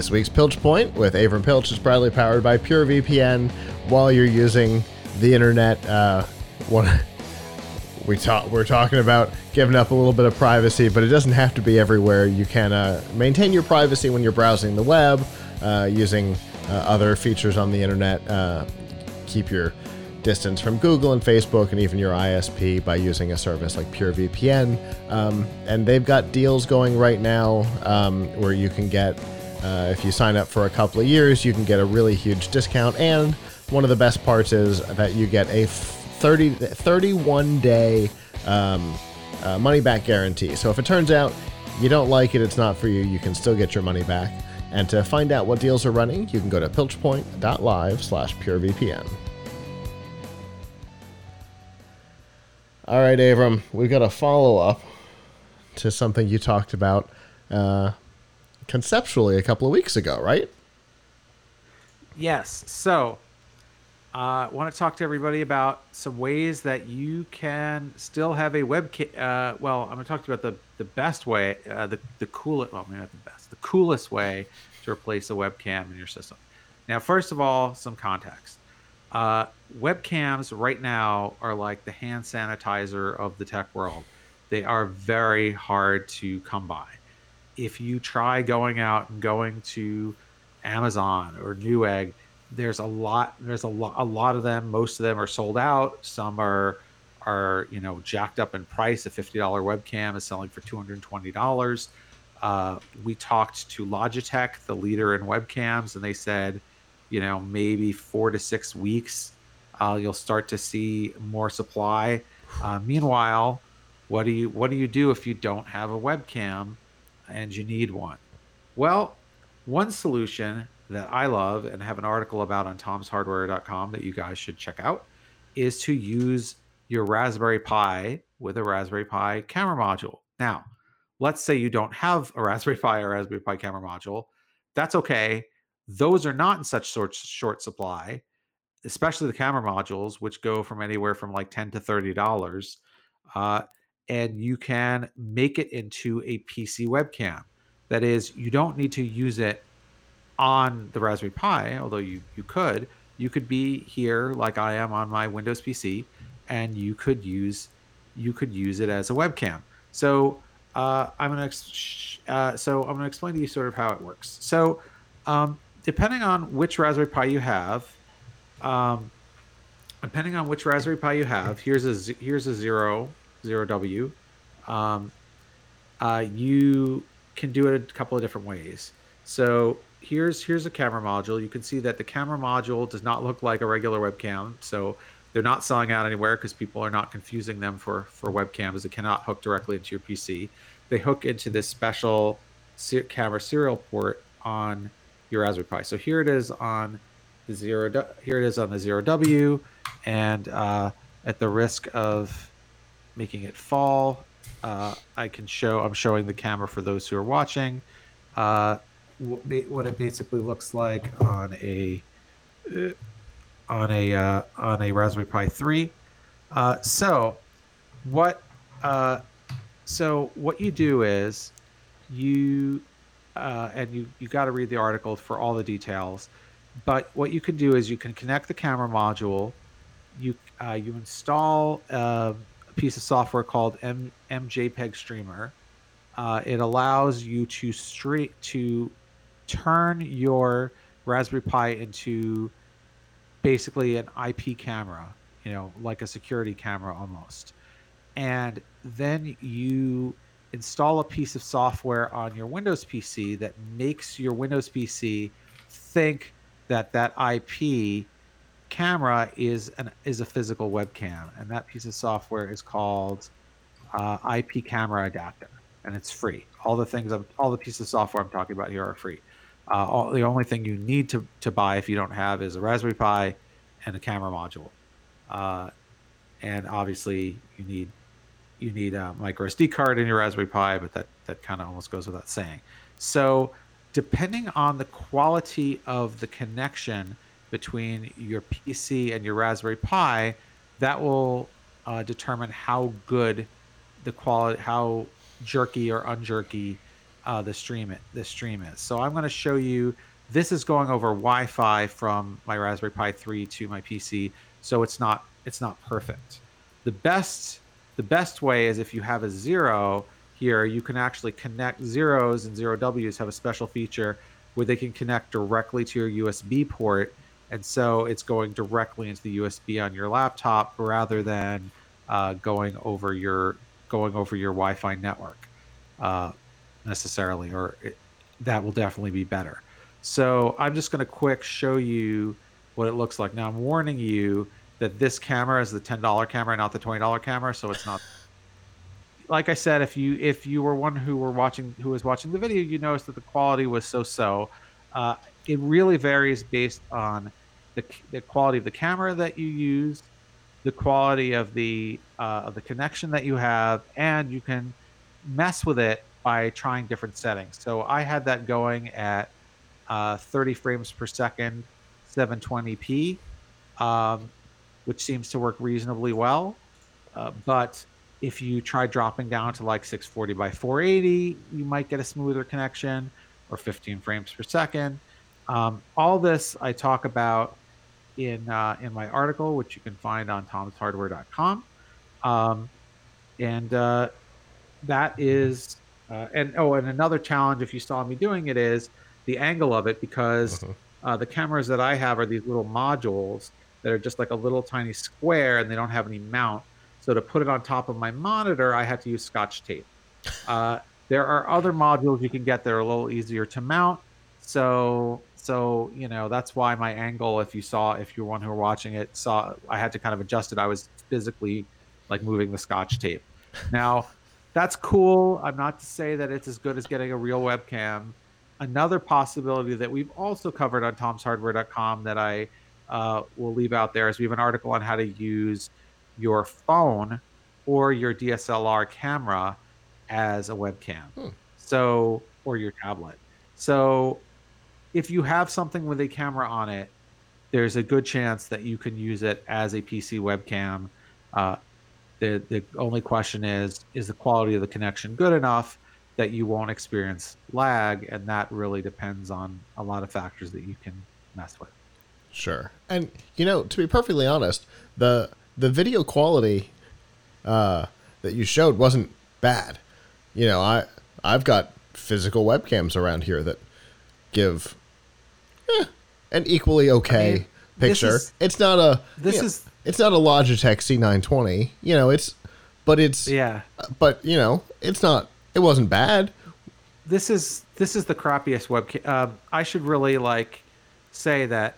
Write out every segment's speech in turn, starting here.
This week's Pilch Point with Avram Pilch is proudly powered by PureVPN. While you're using the internet, uh, one we talk we're talking about giving up a little bit of privacy, but it doesn't have to be everywhere. You can uh, maintain your privacy when you're browsing the web, uh, using uh, other features on the internet. Uh, keep your distance from Google and Facebook and even your ISP by using a service like PureVPN. Um, and they've got deals going right now um, where you can get, uh, if you sign up for a couple of years, you can get a really huge discount. And one of the best parts is that you get a 30, 31 day um, uh, money back guarantee. So if it turns out you don't like it, it's not for you, you can still get your money back. And to find out what deals are running, you can go to pilchpoint.live slash purevpn. All right, Avram, we've got a follow up to something you talked about uh, conceptually a couple of weeks ago, right? Yes. So, I uh, want to talk to everybody about some ways that you can still have a webcam. Uh, well, I'm going to talk to you about the, the best way, uh, the, the coolest, well, maybe not the best, the coolest way to replace a webcam in your system. Now, first of all, some context. Uh, webcams right now are like the hand sanitizer of the tech world. They are very hard to come by. If you try going out and going to Amazon or Newegg, there's a lot. There's a lot. A lot of them. Most of them are sold out. Some are are you know jacked up in price. A fifty dollar webcam is selling for two hundred and twenty dollars. Uh, we talked to Logitech, the leader in webcams, and they said you know maybe four to six weeks uh, you'll start to see more supply uh, meanwhile what do you what do you do if you don't have a webcam and you need one. Well one solution that i love and have an article about on tomshardware.com that you guys should check out is to use your raspberry pi with a raspberry pi camera module. Now let's say you don't have a raspberry pi or raspberry pi camera module. That's okay. Those are not in such short, short supply, especially the camera modules, which go from anywhere from like 10 to $30. Uh, and you can make it into a PC webcam. That is, you don't need to use it on the Raspberry Pi, although you, you could. You could be here like I am on my Windows PC, and you could use you could use it as a webcam. So uh, I'm gonna uh, so I'm gonna explain to you sort of how it works. So um, depending on which Raspberry Pi you have, um, depending on which Raspberry Pi you have, here's a here's a zero zero W. Um, uh, you can do it a couple of different ways. So here's here's a camera module. You can see that the camera module does not look like a regular webcam. So they're not selling out anywhere because people are not confusing them for for webcams. It cannot hook directly into your PC. They hook into this special camera serial port on your Raspberry Pi. So here it is on the zero. Here it is on the zero W, and uh, at the risk of making it fall, uh, I can show. I'm showing the camera for those who are watching. Uh, what it basically looks like on a uh, on a uh, on a Raspberry Pi three. Uh, so what so what you do is you uh, and you you got to read the article for all the details. But what you can do is you can connect the camera module. You uh, you install uh, a piece of software called M- MJPEG Streamer. Uh, it allows you to straight to turn your Raspberry Pi into basically an IP camera, you know, like a security camera almost. And then you install a piece of software on your Windows PC that makes your Windows PC think that that IP camera is an is a physical webcam, and that piece of software is called uh, IP Camera Adapter, and it's free. All the things, I'm, all the pieces of software I'm talking about here are free. Uh, all, the only thing you need to, to buy if you don't have is a Raspberry Pi and a camera module, uh, and obviously you need you need a micro SD card in your Raspberry Pi, but that that kind of almost goes without saying. So, depending on the quality of the connection between your PC and your Raspberry Pi, that will uh, determine how good the quality, how jerky or unjerky uh, the stream it the stream is. So I'm going to show you. This is going over Wi-Fi from my Raspberry Pi 3 to my PC, so it's not it's not perfect. The best the best way is if you have a zero here, you can actually connect zeros and zero Ws have a special feature where they can connect directly to your USB port. And so it's going directly into the USB on your laptop rather than uh, going over your going over your Wi-Fi network uh, necessarily, or it, that will definitely be better. So I'm just going to quick show you what it looks like. Now I'm warning you that this camera is the $10 camera, not the $20 camera, so it's not like I said, if you if you were one who were watching who was watching the video, you noticed that the quality was so so. Uh, it really varies based on the, the quality of the camera that you use, the quality of the uh, of the connection that you have, and you can mess with it by trying different settings. So I had that going at uh, 30 frames per second, 720p, um, which seems to work reasonably well. Uh, but if you try dropping down to like 640 by 480, you might get a smoother connection or 15 frames per second. Um, all this I talk about in uh, in my article, which you can find on tomshardware.com. Um, and uh, that is, uh, and oh, and another challenge if you saw me doing it is the angle of it because uh-huh. uh, the cameras that I have are these little modules that are just like a little tiny square and they don't have any mount. So to put it on top of my monitor, I have to use Scotch tape. Uh, there are other modules you can get that are a little easier to mount. So so you know that's why my angle, if you saw, if you're one who were watching it, saw I had to kind of adjust it. I was physically like moving the Scotch tape. Now that's cool. I'm not to say that it's as good as getting a real webcam. Another possibility that we've also covered on tomshardware.com that I uh, will leave out there is we have an article on how to use your phone or your DSLR camera as a webcam. Hmm. So, or your tablet. So, if you have something with a camera on it, there's a good chance that you can use it as a PC webcam. Uh, the the only question is is the quality of the connection good enough that you won't experience lag, and that really depends on a lot of factors that you can mess with. Sure, and you know, to be perfectly honest, the the video quality uh, that you showed wasn't bad. You know, I I've got physical webcams around here that give eh, an equally okay I mean, picture. Is, it's not a this you know, is it's not a Logitech C920. You know, it's but it's yeah. But you know, it's not. It wasn't bad. This is this is the crappiest webcam. Uh, I should really like say that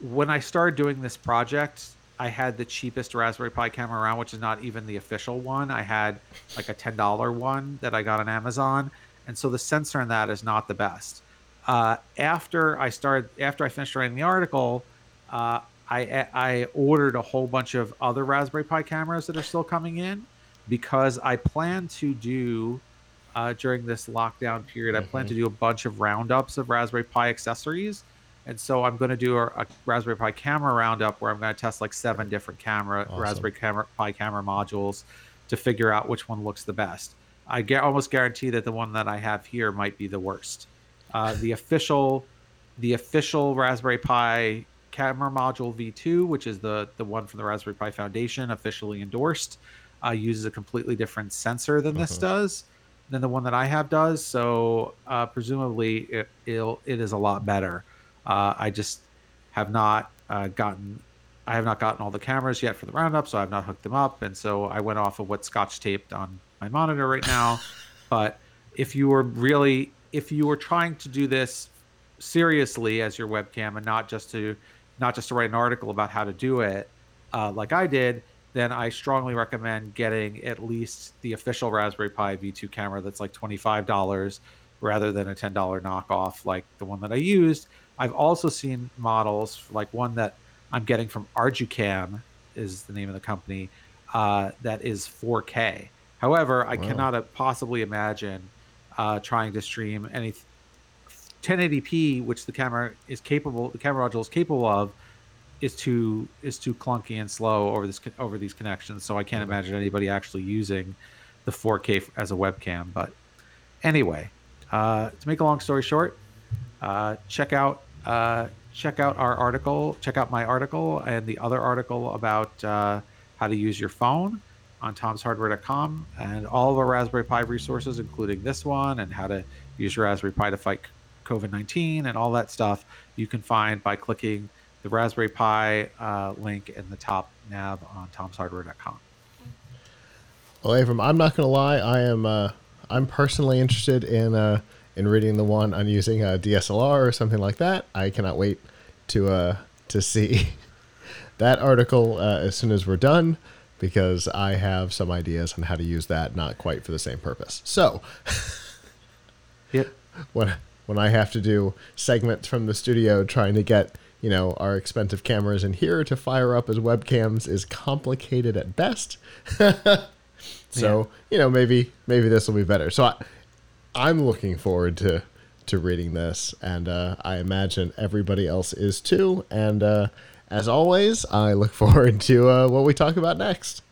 when I started doing this project, I had the cheapest Raspberry Pi camera around, which is not even the official one. I had like a ten dollar one that I got on Amazon, and so the sensor in that is not the best. Uh, after I started, after I finished writing the article, uh, I I ordered a whole bunch of other Raspberry Pi cameras that are still coming in because I plan to do uh, during this lockdown period. Mm-hmm. I plan to mm-hmm. do a bunch of roundups of Raspberry Pi accessories and so I'm going to do a, a, Raspberry Pi camera roundup where I'm going to test like seven different camera awesome. Raspberry camera, Pi camera modules to figure out which one looks the best. I get almost guarantee that the one that I have here might be the worst. Uh, the official, the official Raspberry Pi camera module V2, which is the the one from the Raspberry Pi Foundation, officially endorsed, uh, uses a completely different sensor than this uh-huh. does, than the one that I have does. So uh, presumably it it'll, it is a lot better. Uh, I just have not uh, gotten I have not gotten all the cameras yet for the roundup, so I've not hooked them up, and so I went off of what Scotch taped on my monitor right now. but if you were really if you were trying to do this seriously as your webcam and not just to not just to write an article about how to do it uh, like I did, then I strongly recommend getting at least the official Raspberry Pi V2 camera that's like twenty five dollars rather than a ten dollar knockoff like the one that I used I've also seen models like one that I'm getting from Arducam is the name of the company uh, that is 4K. However, I wow. cannot possibly imagine uh, trying to stream any 1080p, which the camera is capable, the camera module is capable of, is too is too clunky and slow over this over these connections. So I can't imagine anybody actually using the 4K as a webcam. But anyway, uh, to make a long story short, uh, check out uh, check out our article. Check out my article and the other article about uh, how to use your phone on tomshardware.com and all of our Raspberry Pi resources, including this one and how to use your Raspberry Pi to fight COVID 19 and all that stuff, you can find by clicking the Raspberry Pi uh, link in the top nav on tomshardware.com. Well, Avram, I'm not gonna lie. I am. Uh, I'm personally interested in uh, in reading the one on using a DSLR or something like that. I cannot wait to uh, to see that article uh, as soon as we're done because I have some ideas on how to use that, not quite for the same purpose. So, Yep. when when I have to do segments from the studio trying to get you know our expensive cameras in here to fire up as webcams is complicated at best. so you know maybe maybe this will be better. So I, I'm looking forward to to reading this, and uh, I imagine everybody else is too. And uh, as always, I look forward to uh, what we talk about next.